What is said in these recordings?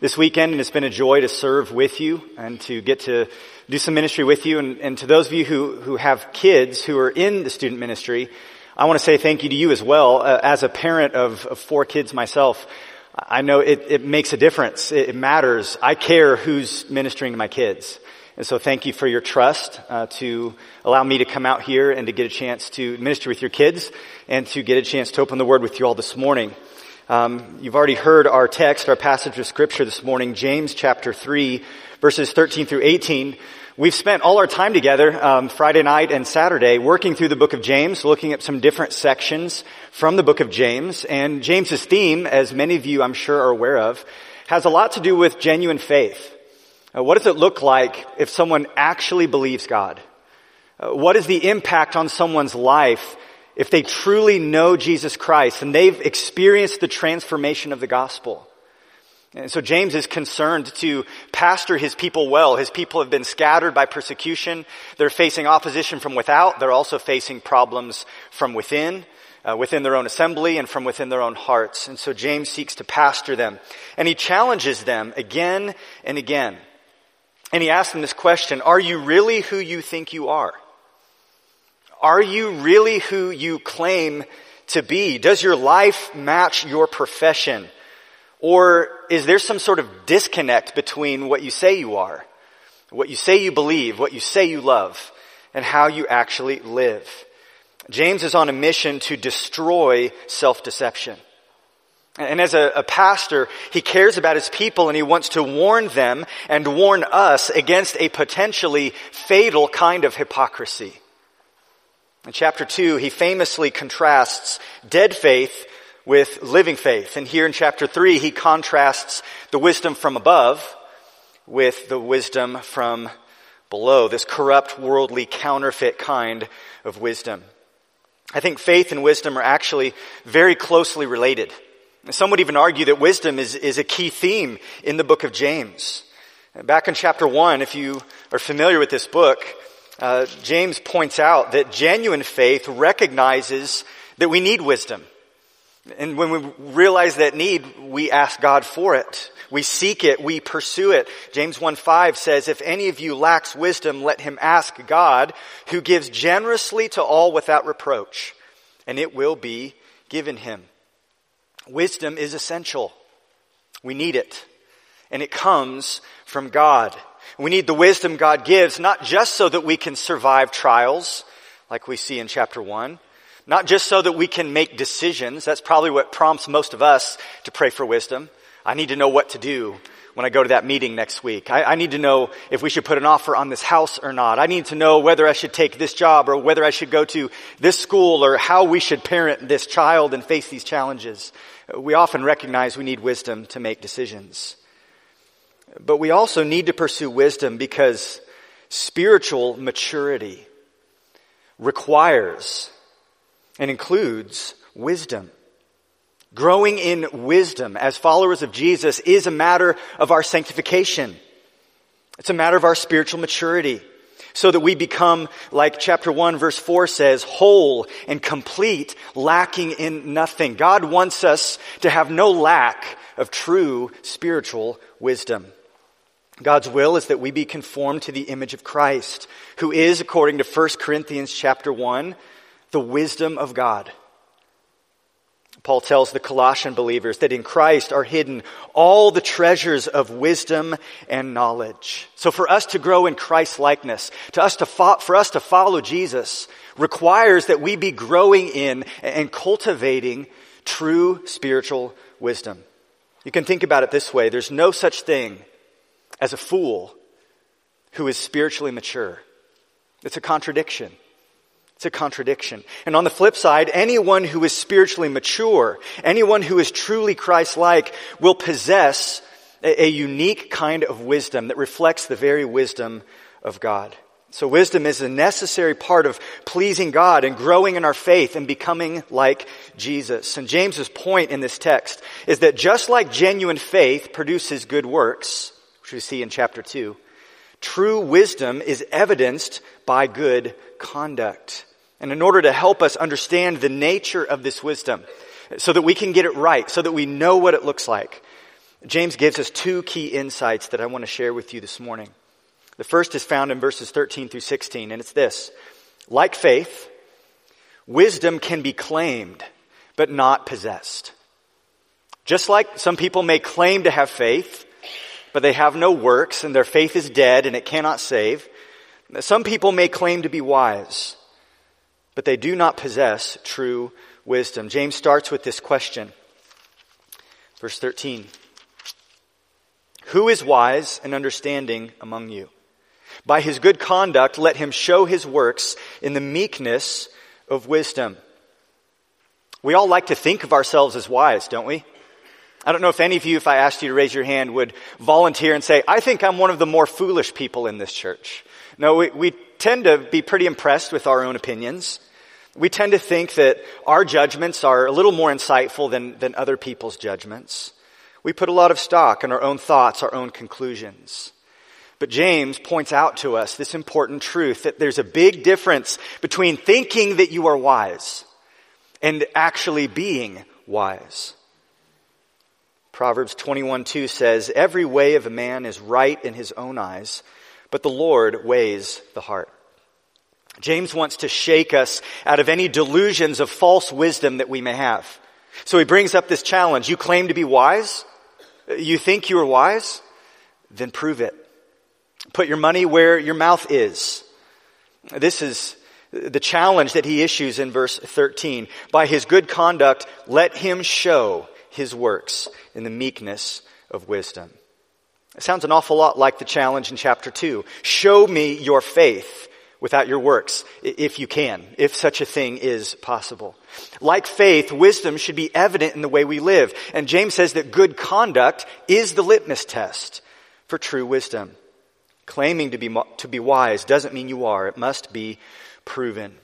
this weekend, and it's been a joy to serve with you and to get to do some ministry with you. And, and to those of you who, who have kids who are in the student ministry, I want to say thank you to you as well. Uh, as a parent of, of, four kids myself, I know it, it makes a difference. It, it, matters. I care who's ministering to my kids. And so thank you for your trust uh, to allow me to come out here and to get a chance to minister with your kids and to get a chance to open the word with you all this morning. Um, you've already heard our text, our passage of scripture this morning, James chapter 3, verses 13 through 18. We've spent all our time together, um, Friday night and Saturday, working through the book of James, looking at some different sections from the book of James. And James's theme, as many of you I'm sure are aware of, has a lot to do with genuine faith. Uh, what does it look like if someone actually believes God? Uh, what is the impact on someone's life if they truly know Jesus Christ and they've experienced the transformation of the gospel? And so James is concerned to pastor his people well. His people have been scattered by persecution. They're facing opposition from without. They're also facing problems from within uh, within their own assembly and from within their own hearts. And so James seeks to pastor them. And he challenges them again and again. And he asks them this question, are you really who you think you are? Are you really who you claim to be? Does your life match your profession? Or is there some sort of disconnect between what you say you are, what you say you believe, what you say you love, and how you actually live? James is on a mission to destroy self-deception. And as a, a, pastor, he cares about his people and he wants to warn them and warn us against a potentially fatal kind of hypocrisy. In chapter 2, he famously contrasts dead faith with living faith. And here in chapter 3, he contrasts the wisdom from above with the wisdom from below, this corrupt, worldly, counterfeit kind of wisdom. I think faith and wisdom are actually very closely related. Some would even argue that wisdom is, is a key theme in the book of James. Back in chapter 1, if you are familiar with this book, uh, James points out that genuine faith recognizes that we need wisdom. And when we realize that need, we ask God for it. We seek it. We pursue it. James 1-5 says, if any of you lacks wisdom, let him ask God, who gives generously to all without reproach, and it will be given him. Wisdom is essential. We need it. And it comes from God. We need the wisdom God gives, not just so that we can survive trials, like we see in chapter 1, not just so that we can make decisions. That's probably what prompts most of us to pray for wisdom. I need to know what to do when I go to that meeting next week. I, I, need to know if we should put an offer on this house or not. I need to know whether I should take this job or whether I should go to this school or how we should parent this child and face these challenges. We often recognize we need wisdom to make decisions. But we also need to pursue wisdom because spiritual maturity requires and includes wisdom. Growing in wisdom as followers of Jesus is a matter of our sanctification. It's a matter of our spiritual maturity so that we become, like chapter 1 verse 4 says, whole and complete, lacking in nothing. God wants us to have no lack of true spiritual wisdom. God's will is that we be conformed to the image of Christ, who is, according to 1 Corinthians chapter 1, the wisdom of God. Paul tells the Colossian believers that in Christ are hidden all the treasures of wisdom and knowledge. So for us to grow in Christ likeness, to us to fo- for us to follow Jesus requires that we be growing in and cultivating true spiritual wisdom. You can think about it this way. There's no such thing as a fool who is spiritually mature. It's a contradiction. It's a contradiction. And on the flip side, anyone who is spiritually mature, anyone who is truly Christ-like will possess a, a, unique kind of wisdom that reflects the very wisdom of God. So wisdom is a necessary part of pleasing God and growing in our faith and becoming like Jesus. And James's point in this text is that just like genuine faith produces good works, which we see in chapter 2, true wisdom is evidenced by good conduct. And in order to help us understand the nature of this wisdom, so that we can get it right, so that we know what it looks like, James gives us two key insights that I want to share with you this morning. The first is found in verses 13 through 16, and it's this. Like faith, wisdom can be claimed, but not possessed. Just like some people may claim to have faith, but they have no works and their faith is dead and it cannot save, some people may claim to be wise, but they do not possess true wisdom. James starts with this question. Verse 13. Who is wise and understanding among you? By his good conduct, let him show his works in the meekness of wisdom. We all like to think of ourselves as wise, don't we? I don't know if any of you, if I asked you to raise your hand, would volunteer and say, I think I'm one of the more foolish people in this church. No, we, we tend to be pretty impressed with our own opinions. We tend to think that our judgments are a little more insightful than, than other people's judgments. We put a lot of stock in our own thoughts, our own conclusions. But James points out to us this important truth that there's a big difference between thinking that you are wise and actually being wise. Proverbs 21:2 says, "Every way of a man is right in his own eyes, but the Lord weighs the heart." James wants to shake us out of any delusions of false wisdom that we may have. So he brings up this challenge. You claim to be wise? You think you are wise? Then prove it. Put your money where your mouth is. This is the challenge that he issues in verse 13. By his good conduct, let him show his works in the meekness of wisdom. It sounds an awful lot like the challenge in chapter 2. Show me your faith without your works, if you can, if such a thing is possible. Like faith, wisdom should be evident in the way we live. And James says that good conduct is the litmus test for true wisdom. Claiming to be, to be wise doesn't mean you are. It must be proven.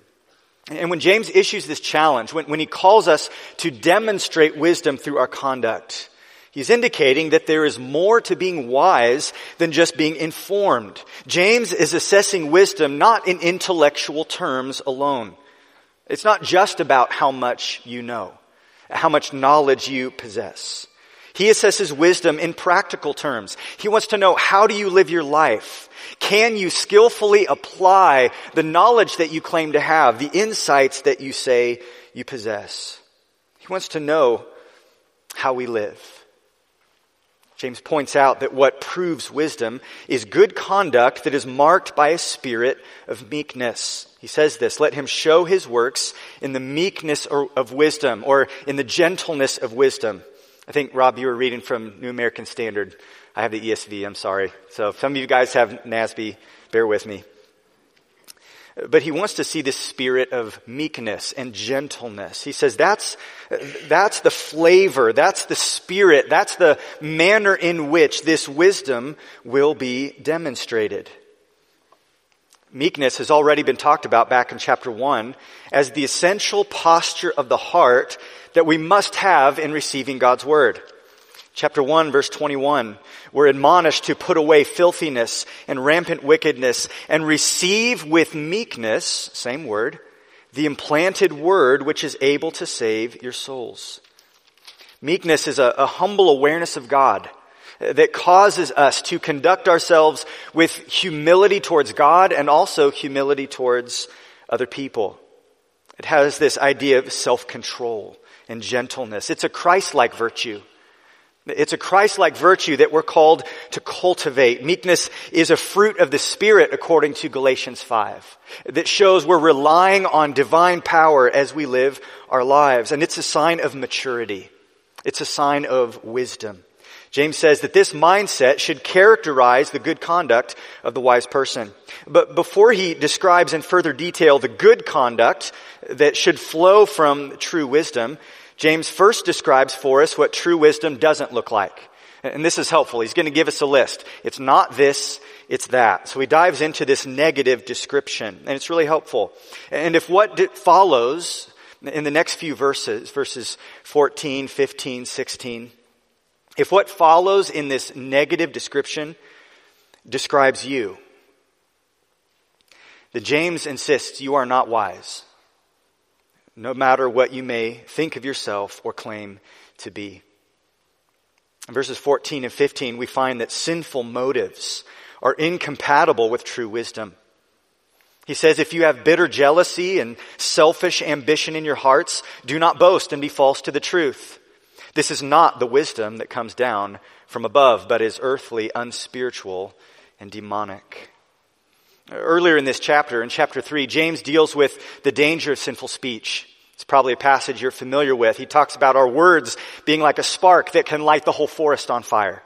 And when James issues this challenge, when, when he calls us to demonstrate wisdom through our conduct, he's indicating that there is more to being wise than just being informed. James is assessing wisdom not in intellectual terms alone. It's not just about how much you know, how much knowledge you possess. He assesses wisdom in practical terms. He wants to know how do you live your life? Can you skillfully apply the knowledge that you claim to have, the insights that you say you possess? He wants to know how we live. James points out that what proves wisdom is good conduct that is marked by a spirit of meekness. He says this, let him show his works in the meekness of wisdom or in the gentleness of wisdom. I think, Rob, you were reading from New American Standard. I have the ESV, I'm sorry. So if some of you guys have NASB, bear with me. But he wants to see this spirit of meekness and gentleness. He says that's, that's the flavor, that's the spirit, that's the manner in which this wisdom will be demonstrated. Meekness has already been talked about back in chapter 1 as the essential posture of the heart that we must have in receiving God's word. Chapter 1 verse 21, we're admonished to put away filthiness and rampant wickedness and receive with meekness, same word, the implanted word which is able to save your souls. Meekness is a, a humble awareness of God that causes us to conduct ourselves with humility towards God and also humility towards other people. It has this idea of self-control and gentleness. It's a Christ-like virtue. It's a Christ-like virtue that we're called to cultivate. Meekness is a fruit of the Spirit according to Galatians 5 that shows we're relying on divine power as we live our lives. And it's a sign of maturity. It's a sign of wisdom. James says that this mindset should characterize the good conduct of the wise person. But before he describes in further detail the good conduct that should flow from true wisdom, James first describes for us what true wisdom doesn't look like. And this is helpful. He's going to give us a list. It's not this, it's that. So he dives into this negative description, and it's really helpful. And if what follows in the next few verses, verses 14, 15, 16, if what follows in this negative description describes you, then James insists you are not wise, no matter what you may think of yourself or claim to be. In verses 14 and 15, we find that sinful motives are incompatible with true wisdom. He says, if you have bitter jealousy and selfish ambition in your hearts, do not boast and be false to the truth. This is not the wisdom that comes down from above, but is earthly, unspiritual, and demonic. Earlier in this chapter, in chapter 3, James deals with the danger of sinful speech. It's probably a passage you're familiar with. He talks about our words being like a spark that can light the whole forest on fire.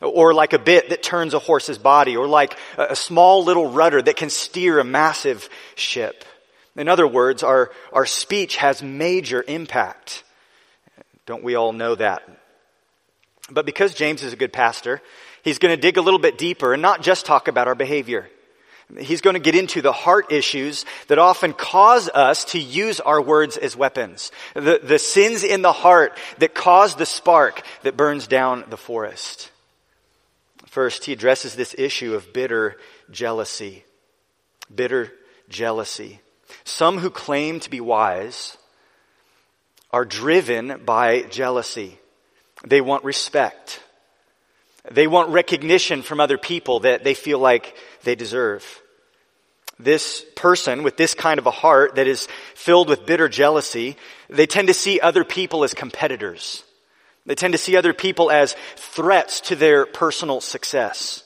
Or like a bit that turns a horse's body, or like a small little rudder that can steer a massive ship. In other words, our, our speech has major impact. Don't we all know that? But because James is a good pastor, he's going to dig a little bit deeper and not just talk about our behavior. He's going to get into the heart issues that often cause us to use our words as weapons. The, the sins in the heart that cause the spark that burns down the forest. First, he addresses this issue of bitter jealousy. Bitter jealousy. Some who claim to be wise are driven by jealousy. They want respect. They want recognition from other people that they feel like they deserve. This person with this kind of a heart that is filled with bitter jealousy, they tend to see other people as competitors. They tend to see other people as threats to their personal success.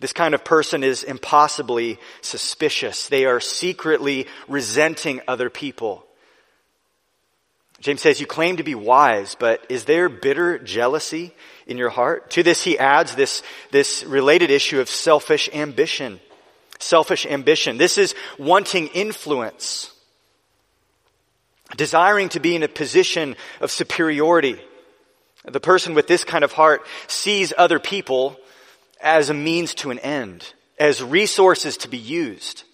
This kind of person is impossibly suspicious. They are secretly resenting other people. James says, You claim to be wise, but is there bitter jealousy in your heart? To this, he adds this, this related issue of selfish ambition. Selfish ambition. This is wanting influence, desiring to be in a position of superiority. The person with this kind of heart sees other people as a means to an end, as resources to be used,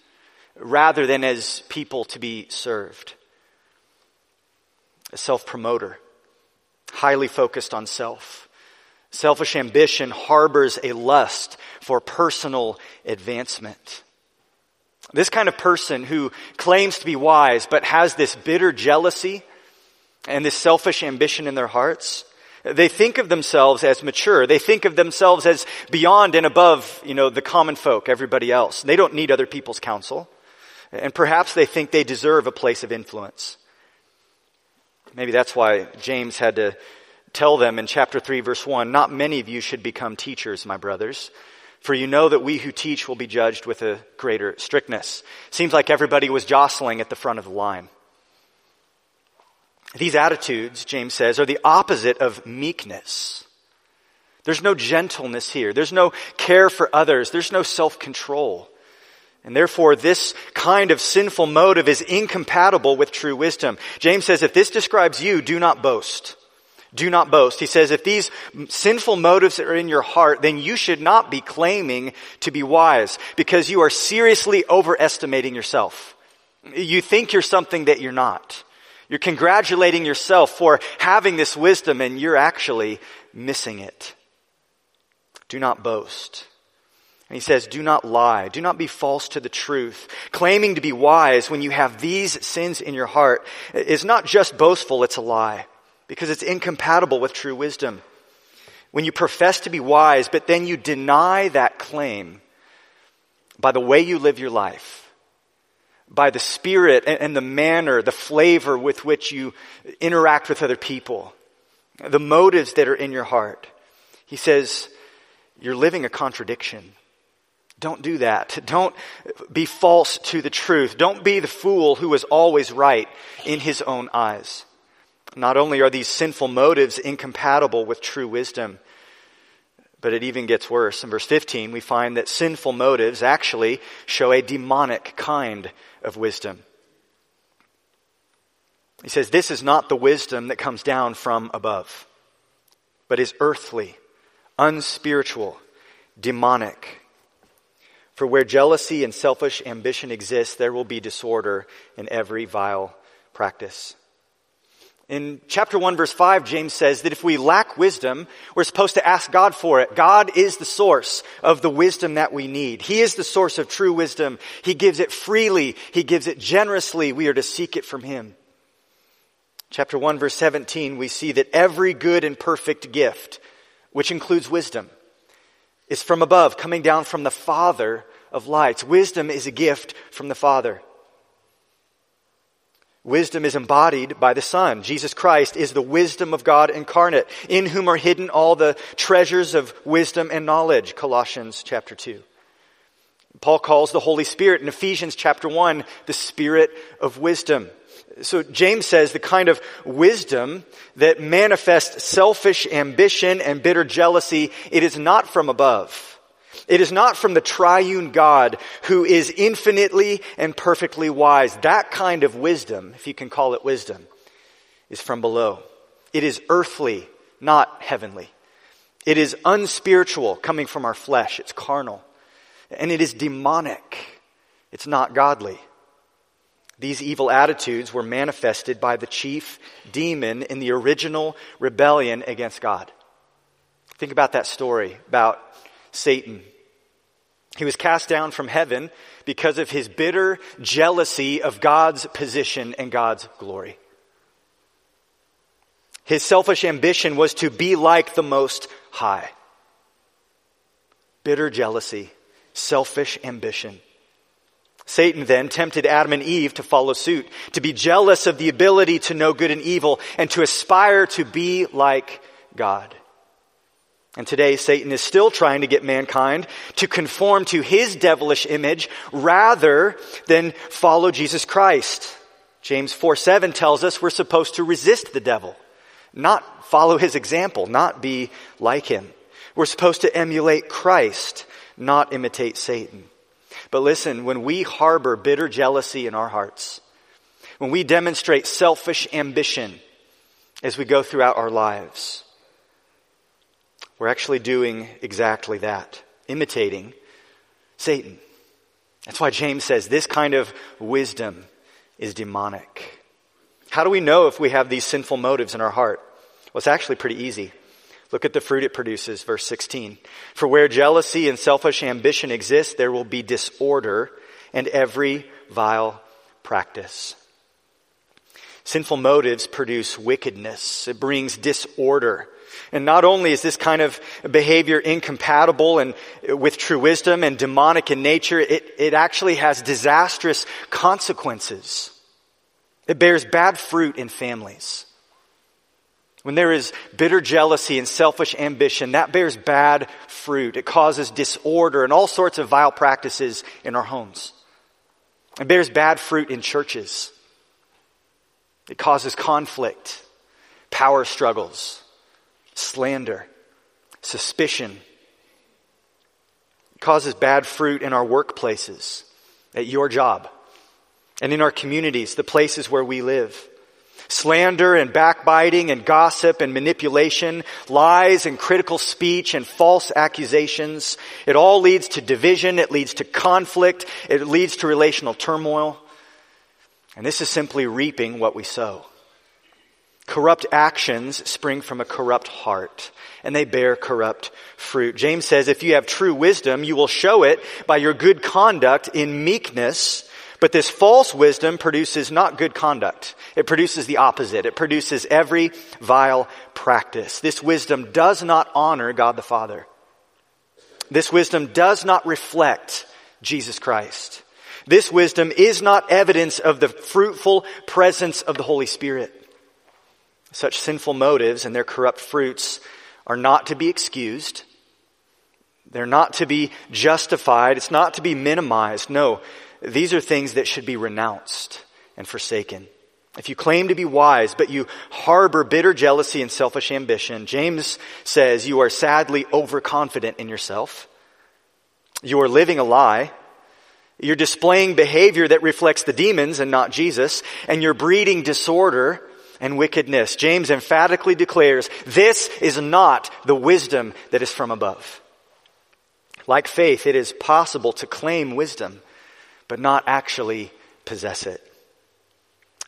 rather than as people to be served a self promoter, highly focused on self. Selfish ambition harbors a lust for personal advancement. This kind of person who claims to be wise but has this bitter jealousy and this selfish ambition in their hearts, they think of themselves as mature. They think of themselves as beyond and above, you know, the common folk, everybody else. They don't need other people's counsel. And perhaps they think they deserve a place of influence. Maybe that's why James had to tell them in chapter 3 verse 1, not many of you should become teachers, my brothers, for you know that we who teach will be judged with a greater strictness. Seems like everybody was jostling at the front of the line. These attitudes, James says, are the opposite of meekness. There's no gentleness here. There's no care for others. There's no self-control. And therefore, this kind of sinful motive is incompatible with true wisdom. James says, if this describes you, do not boast. Do not boast. He says, if these sinful motives are in your heart, then you should not be claiming to be wise because you are seriously overestimating yourself. You think you're something that you're not. You're congratulating yourself for having this wisdom and you're actually missing it. Do not boast. And he says, do not lie. Do not be false to the truth. Claiming to be wise when you have these sins in your heart is not just boastful, it's a lie. Because it's incompatible with true wisdom. When you profess to be wise, but then you deny that claim by the way you live your life, by the spirit and the manner, the flavor with which you interact with other people, the motives that are in your heart. He says, you're living a contradiction. Don't do that. Don't be false to the truth. Don't be the fool who is always right in his own eyes. Not only are these sinful motives incompatible with true wisdom, but it even gets worse. In verse 15, we find that sinful motives actually show a demonic kind of wisdom. He says, This is not the wisdom that comes down from above, but is earthly, unspiritual, demonic. For where jealousy and selfish ambition exist, there will be disorder in every vile practice. In chapter 1 verse 5, James says that if we lack wisdom, we're supposed to ask God for it. God is the source of the wisdom that we need. He is the source of true wisdom. He gives it freely. He gives it generously. We are to seek it from Him. Chapter 1 verse 17, we see that every good and perfect gift which includes wisdom, is from above, coming down from the Father of lights. Wisdom is a gift from the Father. Wisdom is embodied by the Son. Jesus Christ is the wisdom of God incarnate, in whom are hidden all the treasures of wisdom and knowledge. Colossians chapter 2. Paul calls the Holy Spirit in Ephesians chapter 1 the Spirit of wisdom. So James says the kind of wisdom that manifests selfish ambition and bitter jealousy, it is not from above. It is not from the triune God who is infinitely and perfectly wise. That kind of wisdom, if you can call it wisdom, is from below. It is earthly, not heavenly. It is unspiritual, coming from our flesh. It's carnal. And it is demonic. It's not godly. These evil attitudes were manifested by the chief demon in the original rebellion against God. Think about that story about Satan. He was cast down from heaven because of his bitter jealousy of God's position and God's glory. His selfish ambition was to be like the Most High. Bitter jealousy, selfish ambition. Satan then tempted Adam and Eve to follow suit, to be jealous of the ability to know good and evil, and to aspire to be like God. And today Satan is still trying to get mankind to conform to his devilish image rather than follow Jesus Christ. James 4 7 tells us we're supposed to resist the devil, not follow his example, not be like him. We're supposed to emulate Christ, not imitate Satan. But listen, when we harbor bitter jealousy in our hearts, when we demonstrate selfish ambition as we go throughout our lives, we're actually doing exactly that, imitating Satan. That's why James says this kind of wisdom is demonic. How do we know if we have these sinful motives in our heart? Well, it's actually pretty easy. Look at the fruit it produces, verse 16. For where jealousy and selfish ambition exist, there will be disorder and every vile practice. Sinful motives produce wickedness. It brings disorder. And not only is this kind of behavior incompatible and with true wisdom and demonic in nature, it, it actually has disastrous consequences. It bears bad fruit in families. When there is bitter jealousy and selfish ambition, that bears bad fruit. It causes disorder and all sorts of vile practices in our homes. It bears bad fruit in churches. It causes conflict, power struggles, slander, suspicion. It causes bad fruit in our workplaces, at your job, and in our communities, the places where we live. Slander and backbiting and gossip and manipulation, lies and critical speech and false accusations. It all leads to division. It leads to conflict. It leads to relational turmoil. And this is simply reaping what we sow. Corrupt actions spring from a corrupt heart and they bear corrupt fruit. James says if you have true wisdom, you will show it by your good conduct in meekness but this false wisdom produces not good conduct. It produces the opposite. It produces every vile practice. This wisdom does not honor God the Father. This wisdom does not reflect Jesus Christ. This wisdom is not evidence of the fruitful presence of the Holy Spirit. Such sinful motives and their corrupt fruits are not to be excused. They're not to be justified. It's not to be minimized. No, these are things that should be renounced and forsaken. If you claim to be wise, but you harbor bitter jealousy and selfish ambition, James says you are sadly overconfident in yourself. You are living a lie. You're displaying behavior that reflects the demons and not Jesus, and you're breeding disorder and wickedness. James emphatically declares this is not the wisdom that is from above. Like faith, it is possible to claim wisdom but not actually possess it.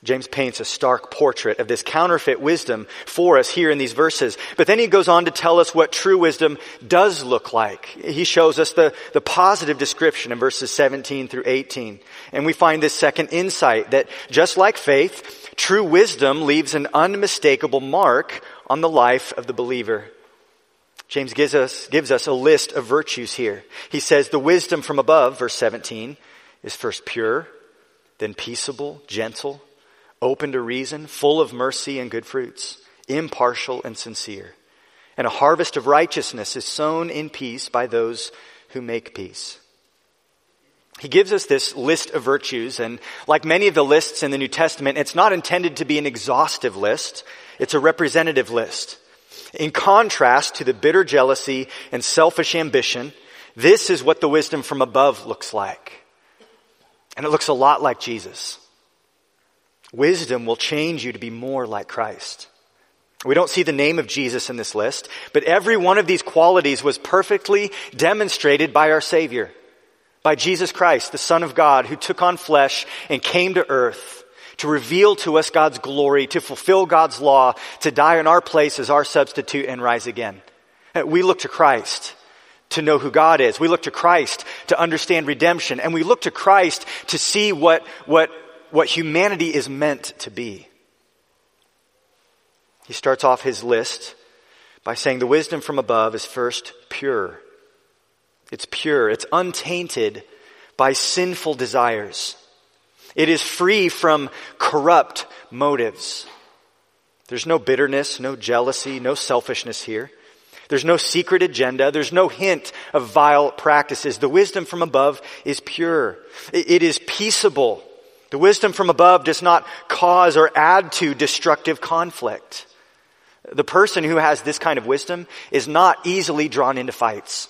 James paints a stark portrait of this counterfeit wisdom for us here in these verses. But then he goes on to tell us what true wisdom does look like. He shows us the, the positive description in verses 17 through 18. And we find this second insight that just like faith, true wisdom leaves an unmistakable mark on the life of the believer. James gives us, gives us a list of virtues here. He says the wisdom from above, verse 17, is first pure, then peaceable, gentle, open to reason, full of mercy and good fruits, impartial and sincere. And a harvest of righteousness is sown in peace by those who make peace. He gives us this list of virtues, and like many of the lists in the New Testament, it's not intended to be an exhaustive list. It's a representative list. In contrast to the bitter jealousy and selfish ambition, this is what the wisdom from above looks like. And it looks a lot like Jesus. Wisdom will change you to be more like Christ. We don't see the name of Jesus in this list, but every one of these qualities was perfectly demonstrated by our Savior, by Jesus Christ, the Son of God, who took on flesh and came to earth to reveal to us God's glory, to fulfill God's law, to die in our place as our substitute and rise again. Uh, we look to Christ to know who God is. We look to Christ to understand redemption. And we look to Christ to see what, what, what humanity is meant to be. He starts off his list by saying the wisdom from above is first pure. It's pure. It's untainted by sinful desires. It is free from corrupt motives. There's no bitterness, no jealousy, no selfishness here. There's no secret agenda. There's no hint of vile practices. The wisdom from above is pure. It is peaceable. The wisdom from above does not cause or add to destructive conflict. The person who has this kind of wisdom is not easily drawn into fights.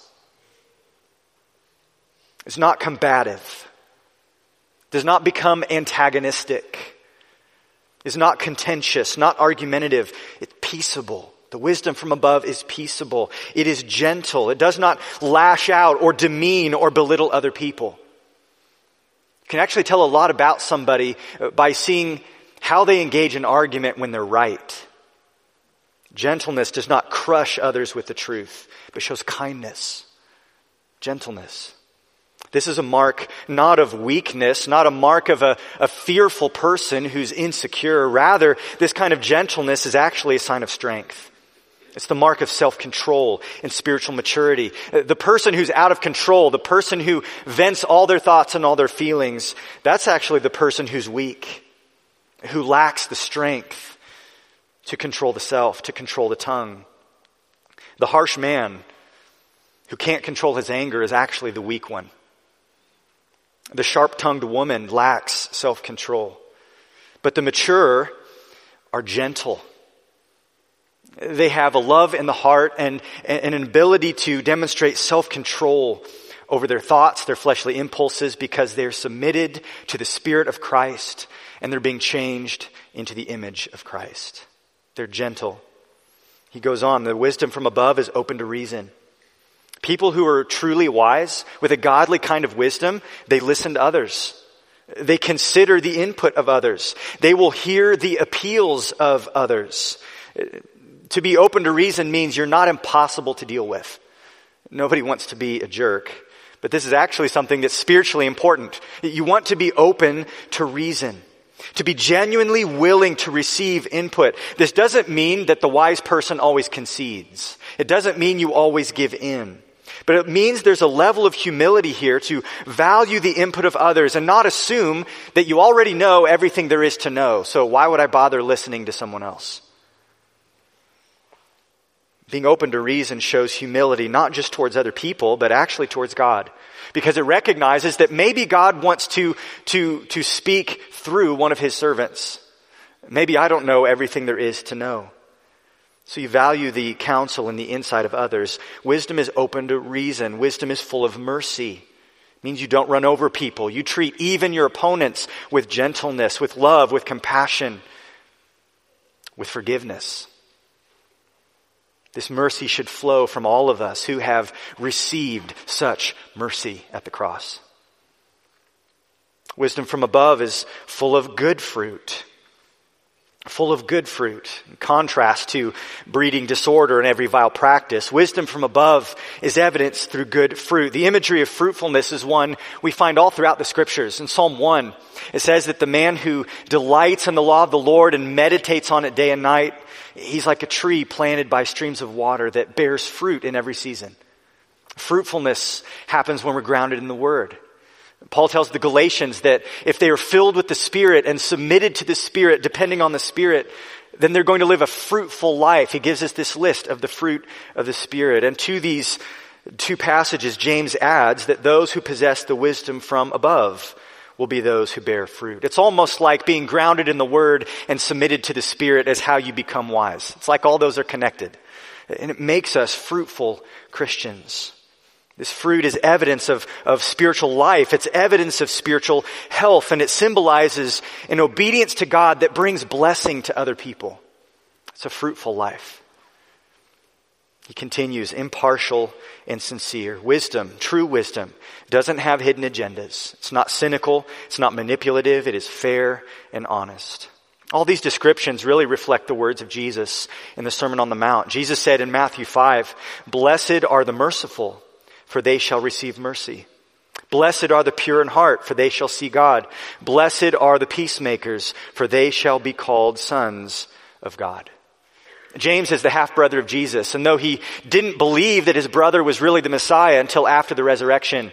It's not combative does not become antagonistic, is not contentious, not argumentative. It's peaceable. The wisdom from above is peaceable. It is gentle. It does not lash out or demean or belittle other people. Can actually tell a lot about somebody uh, by seeing how they engage in argument when they're right. Gentleness does not crush others with the truth, but shows kindness, gentleness. This is a mark not of weakness, not a mark of a, a, fearful person who's insecure. Rather, this kind of gentleness is actually a sign of strength. It's the mark of self-control and spiritual maturity. Uh, the person who's out of control, the person who vents all their thoughts and all their feelings, that's actually the person who's weak, who lacks the strength to control the self, to control the tongue. The harsh man who can't control his anger is actually the weak one. The sharp tongued woman lacks self control. But the mature are gentle. They have a love in the heart and, and an ability to demonstrate self control over their thoughts, their fleshly impulses, because they're submitted to the Spirit of Christ and they're being changed into the image of Christ. They're gentle. He goes on, the wisdom from above is open to reason. People who are truly wise, with a godly kind of wisdom, they listen to others. They consider the input of others. They will hear the appeals of others. To be open to reason means you're not impossible to deal with. Nobody wants to be a jerk, but this is actually something that's spiritually important. You want to be open to reason. To be genuinely willing to receive input. This doesn't mean that the wise person always concedes. It doesn't mean you always give in. But it means there's a level of humility here to value the input of others and not assume that you already know everything there is to know. So why would I bother listening to someone else? Being open to reason shows humility not just towards other people, but actually towards God. Because it recognizes that maybe God wants to, to, to speak through one of his servants. Maybe I don't know everything there is to know. So you value the counsel and the insight of others. Wisdom is open to reason. Wisdom is full of mercy. It means you don't run over people. You treat even your opponents with gentleness, with love, with compassion, with forgiveness. This mercy should flow from all of us who have received such mercy at the cross. Wisdom from above is full of good fruit full of good fruit. In contrast to breeding disorder and every vile practice, wisdom from above is evidenced through good fruit. The imagery of fruitfulness is one we find all throughout the scriptures. In Psalm 1, it says that the man who delights in the law of the Lord and meditates on it day and night he's like a tree planted by streams of water that bears fruit in every season. Fruitfulness happens when we're grounded in the Word. Paul tells the Galatians that if they are filled with the Spirit and submitted to the Spirit, depending on the Spirit, then they're going to live a fruitful life. He gives us this list of the fruit of the Spirit. And to these two passages, James adds that those who possess the wisdom from above will be those who bear fruit. It's almost like being grounded in the Word and submitted to the Spirit as how you become wise. It's like all those are connected. And it makes us fruitful Christians. This fruit is evidence of, of spiritual life. It's evidence of spiritual health, and it symbolizes an obedience to God that brings blessing to other people. It's a fruitful life. He continues, impartial and sincere. Wisdom, true wisdom, doesn't have hidden agendas. It's not cynical. It's not manipulative. It is fair and honest. All these descriptions really reflect the words of Jesus in the Sermon on the Mount. Jesus said in Matthew 5, Blessed are the merciful for they shall receive mercy. Blessed are the pure in heart, for they shall see God. Blessed are the peacemakers, for they shall be called sons of God. James is the half brother of Jesus, and though he didn't believe that his brother was really the Messiah until after the resurrection,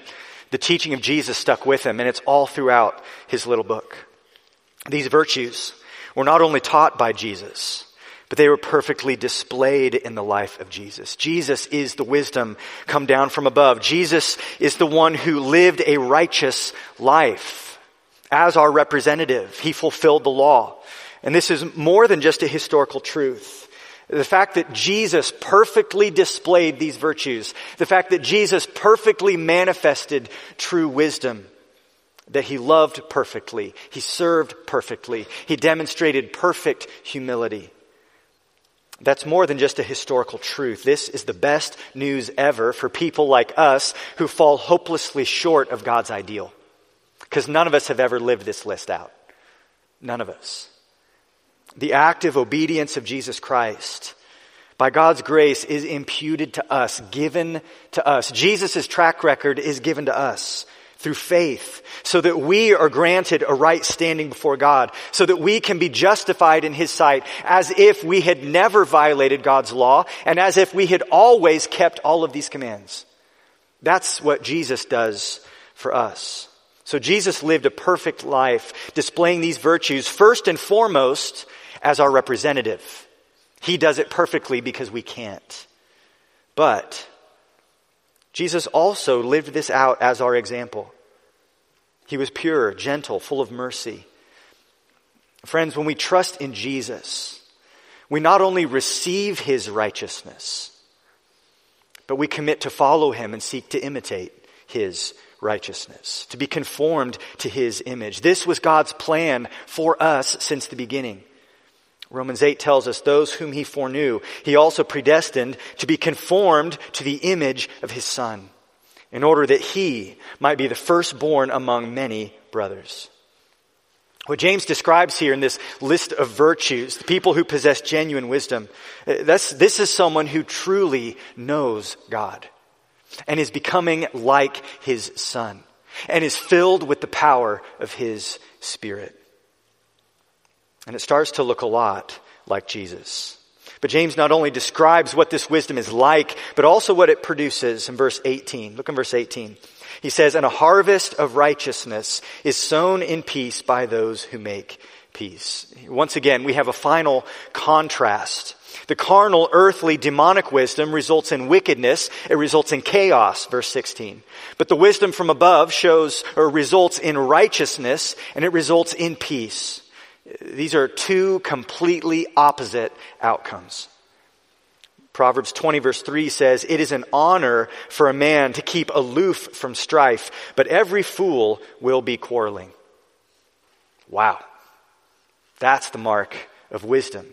the teaching of Jesus stuck with him, and it's all throughout his little book. These virtues were not only taught by Jesus, but they were perfectly displayed in the life of Jesus. Jesus is the wisdom come down from above. Jesus is the one who lived a righteous life. As our representative, he fulfilled the law. And this is more than just a historical truth. The fact that Jesus perfectly displayed these virtues, the fact that Jesus perfectly manifested true wisdom, that he loved perfectly, he served perfectly, he demonstrated perfect humility. That's more than just a historical truth. This is the best news ever for people like us who fall hopelessly short of God's ideal. Because none of us have ever lived this list out. None of us. The active obedience of Jesus Christ by God's grace is imputed to us, given to us. Jesus' track record is given to us through faith so that we are granted a right standing before God, so that we can be justified in His sight as if we had never violated God's law and as if we had always kept all of these commands. That's what Jesus does for us. So Jesus lived a perfect life, displaying these virtues first and foremost as our representative. He does it perfectly because we can't. But Jesus also lived this out as our example. He was pure, gentle, full of mercy. Friends, when we trust in Jesus, we not only receive his righteousness, but we commit to follow him and seek to imitate his righteousness, to be conformed to his image. This was God's plan for us since the beginning. Romans 8 tells us those whom he foreknew, he also predestined to be conformed to the image of his son, in order that he might be the firstborn among many brothers. What James describes here in this list of virtues, the people who possess genuine wisdom, uh, this is someone who truly knows God and is becoming like his son and is filled with the power of his spirit. And it starts to look a lot like Jesus. But James not only describes what this wisdom is like, but also what it produces in verse 18. Look in verse 18. He says, And a harvest of righteousness is sown in peace by those who make peace. Once again, we have a final contrast. The carnal, earthly, demonic wisdom results in wickedness. It results in chaos, verse 16. But the wisdom from above shows or results in righteousness and it results in peace. These are two completely opposite outcomes. Proverbs 20 verse 3 says, It is an honor for a man to keep aloof from strife, but every fool will be quarreling. Wow. That's the mark of wisdom.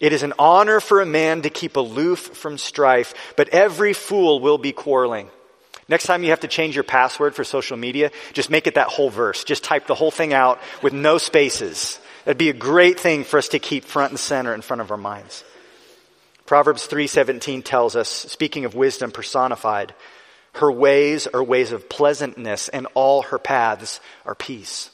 It is an honor for a man to keep aloof from strife, but every fool will be quarreling. Next time you have to change your password for social media, just make it that whole verse. Just type the whole thing out with no spaces. That'd be a great thing for us to keep front and center in front of our minds. Proverbs 3:17 tells us, speaking of wisdom personified, her ways are ways of pleasantness and all her paths are peace.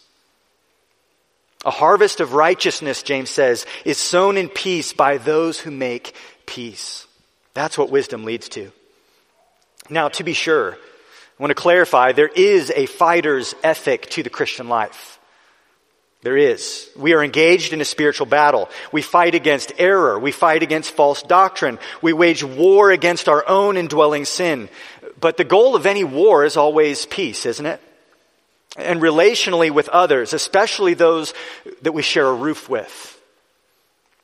A harvest of righteousness, James says, is sown in peace by those who make peace. That's what wisdom leads to. Now, to be sure, I want to clarify, there is a fighter's ethic to the Christian life. There is. We are engaged in a spiritual battle. We fight against error. We fight against false doctrine. We wage war against our own indwelling sin. But the goal of any war is always peace, isn't it? And relationally with others, especially those that we share a roof with.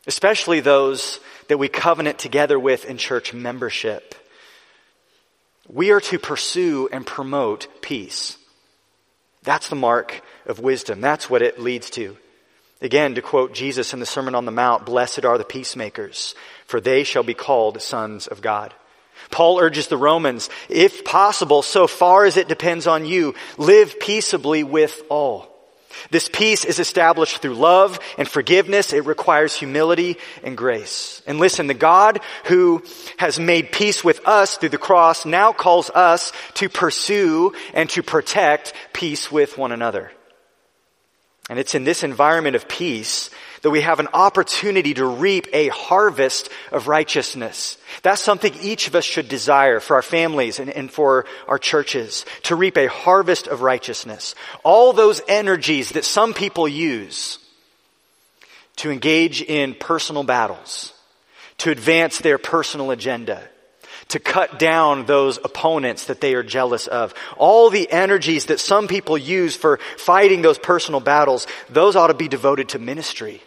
Especially those that we covenant together with in church membership. We are to pursue and promote peace. That's the mark of wisdom. That's what it leads to. Again, to quote Jesus in the Sermon on the Mount, blessed are the peacemakers, for they shall be called sons of God. Paul urges the Romans, if possible, so far as it depends on you, live peaceably with all. This peace is established through love and forgiveness. It requires humility and grace. And listen, the God who has made peace with us through the cross now calls us to pursue and to protect peace with one another. And it's in this environment of peace that we have an opportunity to reap a harvest of righteousness. That's something each of us should desire for our families and, and, for our churches, to reap a harvest of righteousness. All those energies that some people use to engage in personal battles, to advance their personal agenda, to cut down those opponents that they are jealous of. All the energies that some people use for fighting those personal battles, those ought to be devoted to ministry,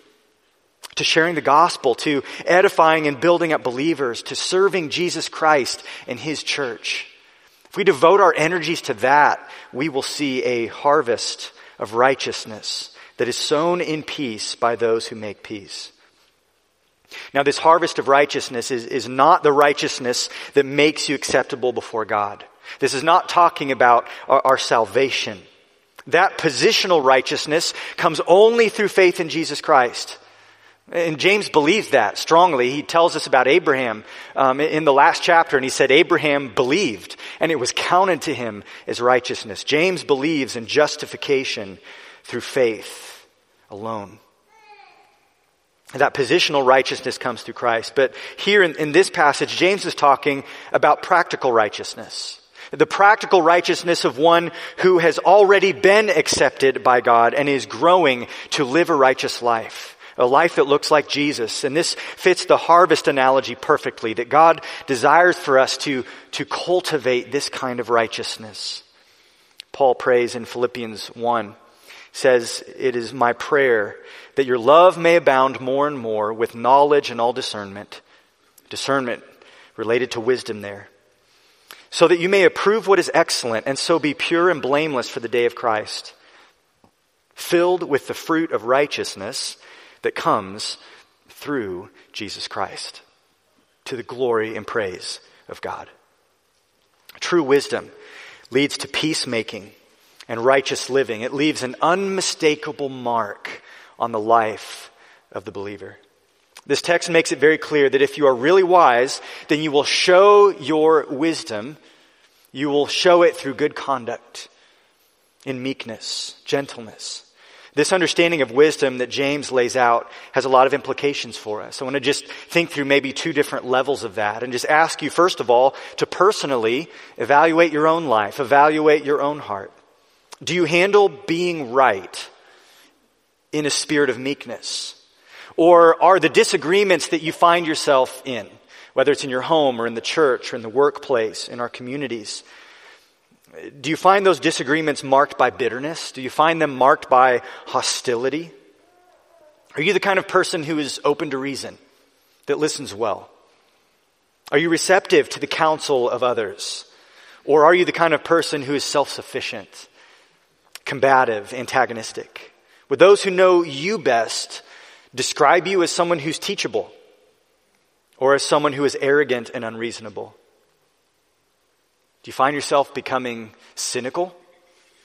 to sharing the gospel, to edifying and building up believers, to serving Jesus Christ and His church. If we devote our energies to that, we will see a harvest of righteousness that is sown in peace by those who make peace. Now, this harvest of righteousness is, is not the righteousness that makes you acceptable before God. This is not talking about our, our salvation. That positional righteousness comes only through faith in Jesus Christ. And James believes that strongly. He tells us about Abraham um, in the last chapter, and he said Abraham believed, and it was counted to him as righteousness. James believes in justification through faith alone. That positional righteousness comes through Christ. But here in, in, this passage, James is talking about practical righteousness. The practical righteousness of one who has already been accepted by God and is growing to live a righteous life. A life that looks like Jesus. And this fits the harvest analogy perfectly, that God desires for us to, to cultivate this kind of righteousness. Paul prays in Philippians 1 says, It is my prayer that your love may abound more and more with knowledge and all discernment. Discernment related to wisdom there. So that you may approve what is excellent and so be pure and blameless for the day of Christ, filled with the fruit of righteousness that comes through Jesus Christ to the glory and praise of God. True wisdom leads to peacemaking and righteous living. It leaves an unmistakable mark on the life of the believer. This text makes it very clear that if you are really wise, then you will show your wisdom. You will show it through good conduct, in meekness, gentleness. This understanding of wisdom that James lays out has a lot of implications for us. I want to just think through maybe two different levels of that and just ask you, first of all, to personally evaluate your own life, evaluate your own heart. Do you handle being right in a spirit of meekness? Or are the disagreements that you find yourself in, whether it's in your home or in the church or in the workplace, in our communities, do you find those disagreements marked by bitterness? Do you find them marked by hostility? Are you the kind of person who is open to reason, that listens well? Are you receptive to the counsel of others? Or are you the kind of person who is self sufficient combative, antagonistic? Would those who know you best describe you as someone who's teachable or as someone who is arrogant and unreasonable? Do you find yourself becoming cynical?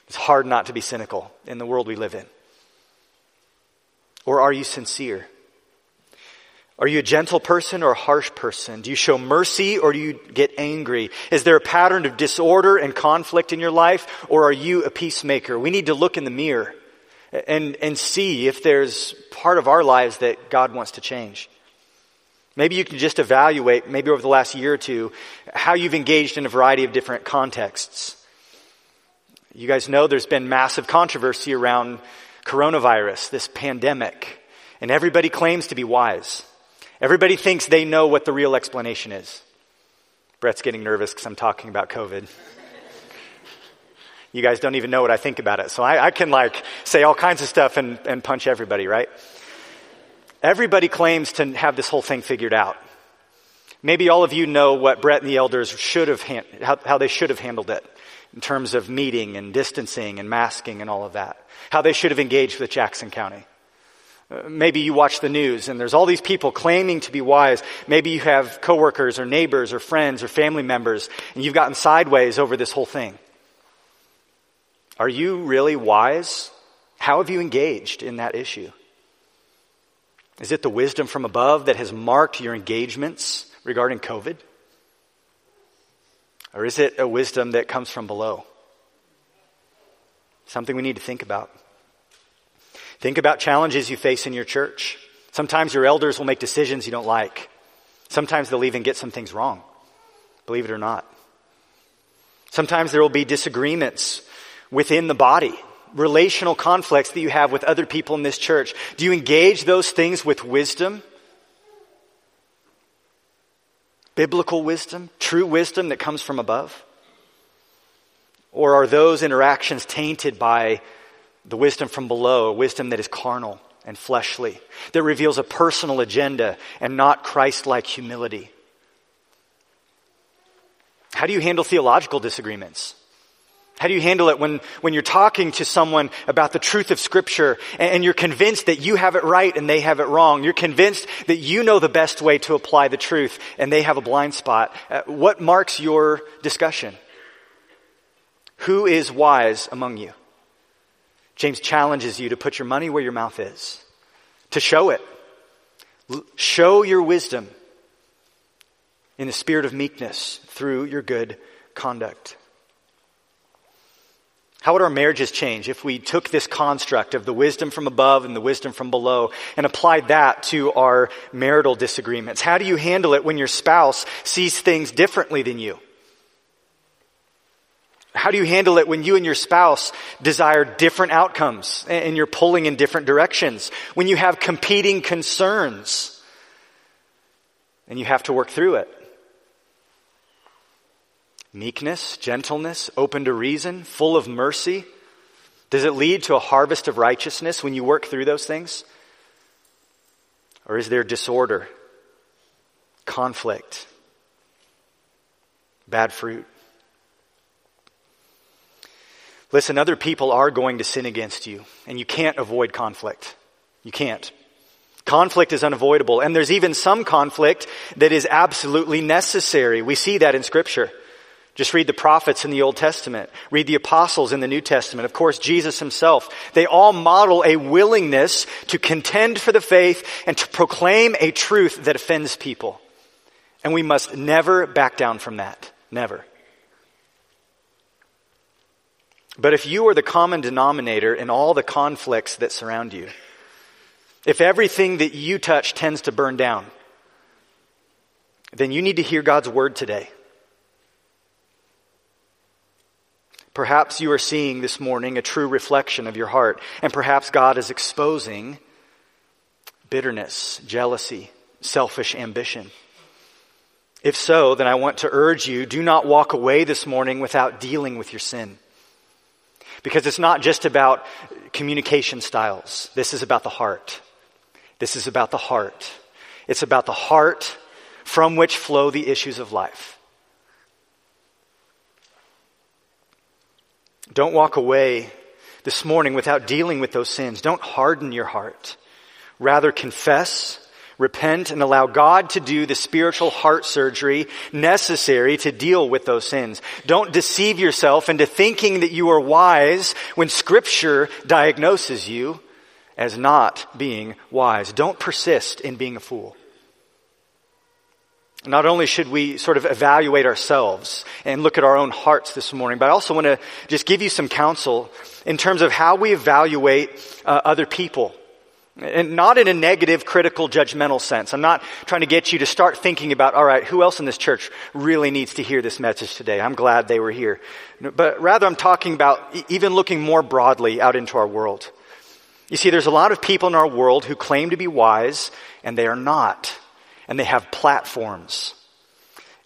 It's hard not to be cynical in the world we live in. Or are you sincere? Are you a gentle person or a harsh person? Do you show mercy or do you get angry? Is there a pattern of disorder and conflict in your life or are you a peacemaker? We need to look in the mirror and, and see if there's part of our lives that God wants to change. Maybe you can just evaluate, maybe over the last year or two, how you've engaged in a variety of different contexts. You guys know there's been massive controversy around coronavirus, this pandemic, and everybody claims to be wise. Everybody thinks they know what the real explanation is. Brett's getting nervous because I'm talking about COVID. you guys don't even know what I think about it. So I, I can like say all kinds of stuff and, and punch everybody, right? Everybody claims to have this whole thing figured out. Maybe all of you know what Brett and the elders should have, how, how they should have handled it in terms of meeting and distancing and masking and all of that. How they should have engaged with Jackson County. Uh, maybe you watch the news and there's all these people claiming to be wise. Maybe you have coworkers or neighbors or friends or family members and you've gotten sideways over this whole thing. Are you really wise? How have you engaged in that issue? Is it the wisdom from above that has marked your engagements regarding COVID? Or is it a wisdom that comes from below? Something we need to think about. Think about challenges you face in your church. Sometimes your elders will make decisions you don't like. Sometimes they'll even get some things wrong, believe it or not. Sometimes there will be disagreements within the body relational conflicts that you have with other people in this church? Do you engage those things with wisdom? Biblical wisdom, true wisdom that comes from above? Or are those interactions tainted by the wisdom from below, a wisdom that is carnal and fleshly, that reveals a personal agenda and not Christ like humility? How do you handle theological disagreements? How do you handle it when, when you're talking to someone about the truth of scripture and, and, you're convinced that you have it right and they have it wrong? You're convinced that you know the best way to apply the truth and they have a blind spot. Uh, what marks your discussion? Who is wise among you? James challenges you to put your money where your mouth is, to show it. L- show your wisdom in the spirit of meekness through your good conduct. How would our marriages change if we took this construct of the wisdom from above and the wisdom from below and applied that to our marital disagreements? How do you handle it when your spouse sees things differently than you? How do you handle it when you and your spouse desire different outcomes and you're pulling in different directions? When you have competing concerns and you have to work through it? Meekness, gentleness, open to reason, full of mercy? Does it lead to a harvest of righteousness when you work through those things? Or is there disorder, conflict, bad fruit? Listen, other people are going to sin against you, and you can't avoid conflict. You can't. Conflict is unavoidable, and there's even some conflict that is absolutely necessary. We see that in Scripture. Just read the prophets in the Old Testament. Read the apostles in the New Testament. Of course, Jesus himself. They all model a willingness to contend for the faith and to proclaim a truth that offends people. And we must never back down from that. Never. But if you are the common denominator in all the conflicts that surround you, if everything that you touch tends to burn down, then you need to hear God's word today. Perhaps you are seeing this morning a true reflection of your heart, and perhaps God is exposing bitterness, jealousy, selfish ambition. If so, then I want to urge you do not walk away this morning without dealing with your sin. Because it's not just about communication styles. This is about the heart. This is about the heart. It's about the heart from which flow the issues of life. Don't walk away this morning without dealing with those sins. Don't harden your heart. Rather confess, repent, and allow God to do the spiritual heart surgery necessary to deal with those sins. Don't deceive yourself into thinking that you are wise when scripture diagnoses you as not being wise. Don't persist in being a fool. Not only should we sort of evaluate ourselves and look at our own hearts this morning, but I also want to just give you some counsel in terms of how we evaluate uh, other people. And not in a negative, critical, judgmental sense. I'm not trying to get you to start thinking about, all right, who else in this church really needs to hear this message today? I'm glad they were here. But rather, I'm talking about even looking more broadly out into our world. You see, there's a lot of people in our world who claim to be wise, and they are not. And they have platforms.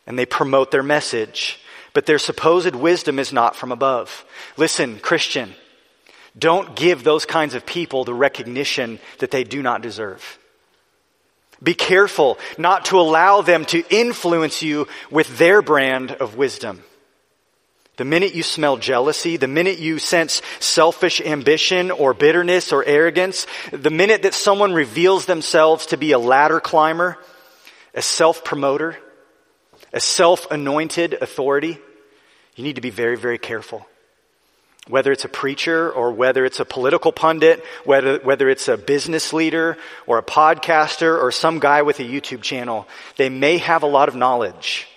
And they promote their message. But their supposed wisdom is not from above. Listen, Christian, don't give those kinds of people the recognition that they do not deserve. Be careful not to allow them to influence you with their brand of wisdom. The minute you smell jealousy, the minute you sense selfish ambition or bitterness or arrogance, the minute that someone reveals themselves to be a ladder climber, a self promoter, a self anointed authority, you need to be very, very careful whether it's a preacher or whether it's a political pundit, whether, whether it's a business leader or a podcaster or some guy with a YouTube channel, they may have a lot of knowledge.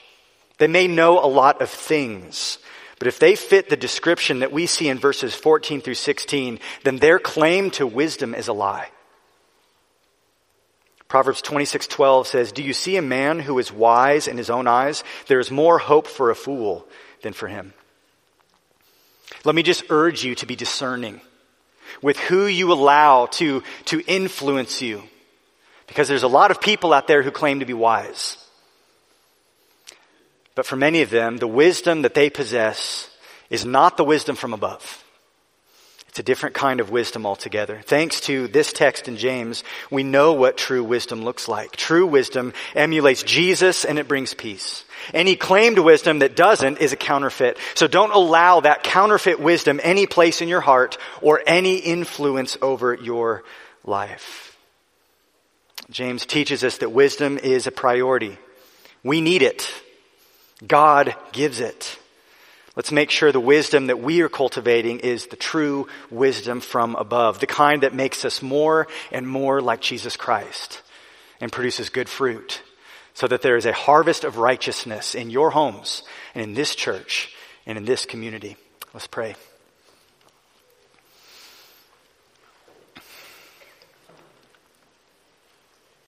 They may know a lot of things. But if they fit the description that we see in verses 14 through 16, then their claim to wisdom is a lie. Proverbs 26:12 says, "Do you see a man who is wise in his own eyes? There is more hope for a fool than for him." Let me just urge you to be discerning with who you allow to, to influence you. Because there's a lot of people out there who claim to be wise. But for many of them, the wisdom that they possess is not the wisdom from above. It's a different kind of wisdom altogether. Thanks to this text in James, we know what true wisdom looks like. True wisdom emulates Jesus and it brings peace. Any claimed wisdom that doesn't is a counterfeit. So don't allow that counterfeit wisdom any place in your heart or any influence over your life. James teaches us that wisdom is a priority. We need it. God gives it. Let's make sure the wisdom that we are cultivating is the true wisdom from above, the kind that makes us more and more like Jesus Christ and produces good fruit, so that there is a harvest of righteousness in your homes and in this church and in this community. Let's pray.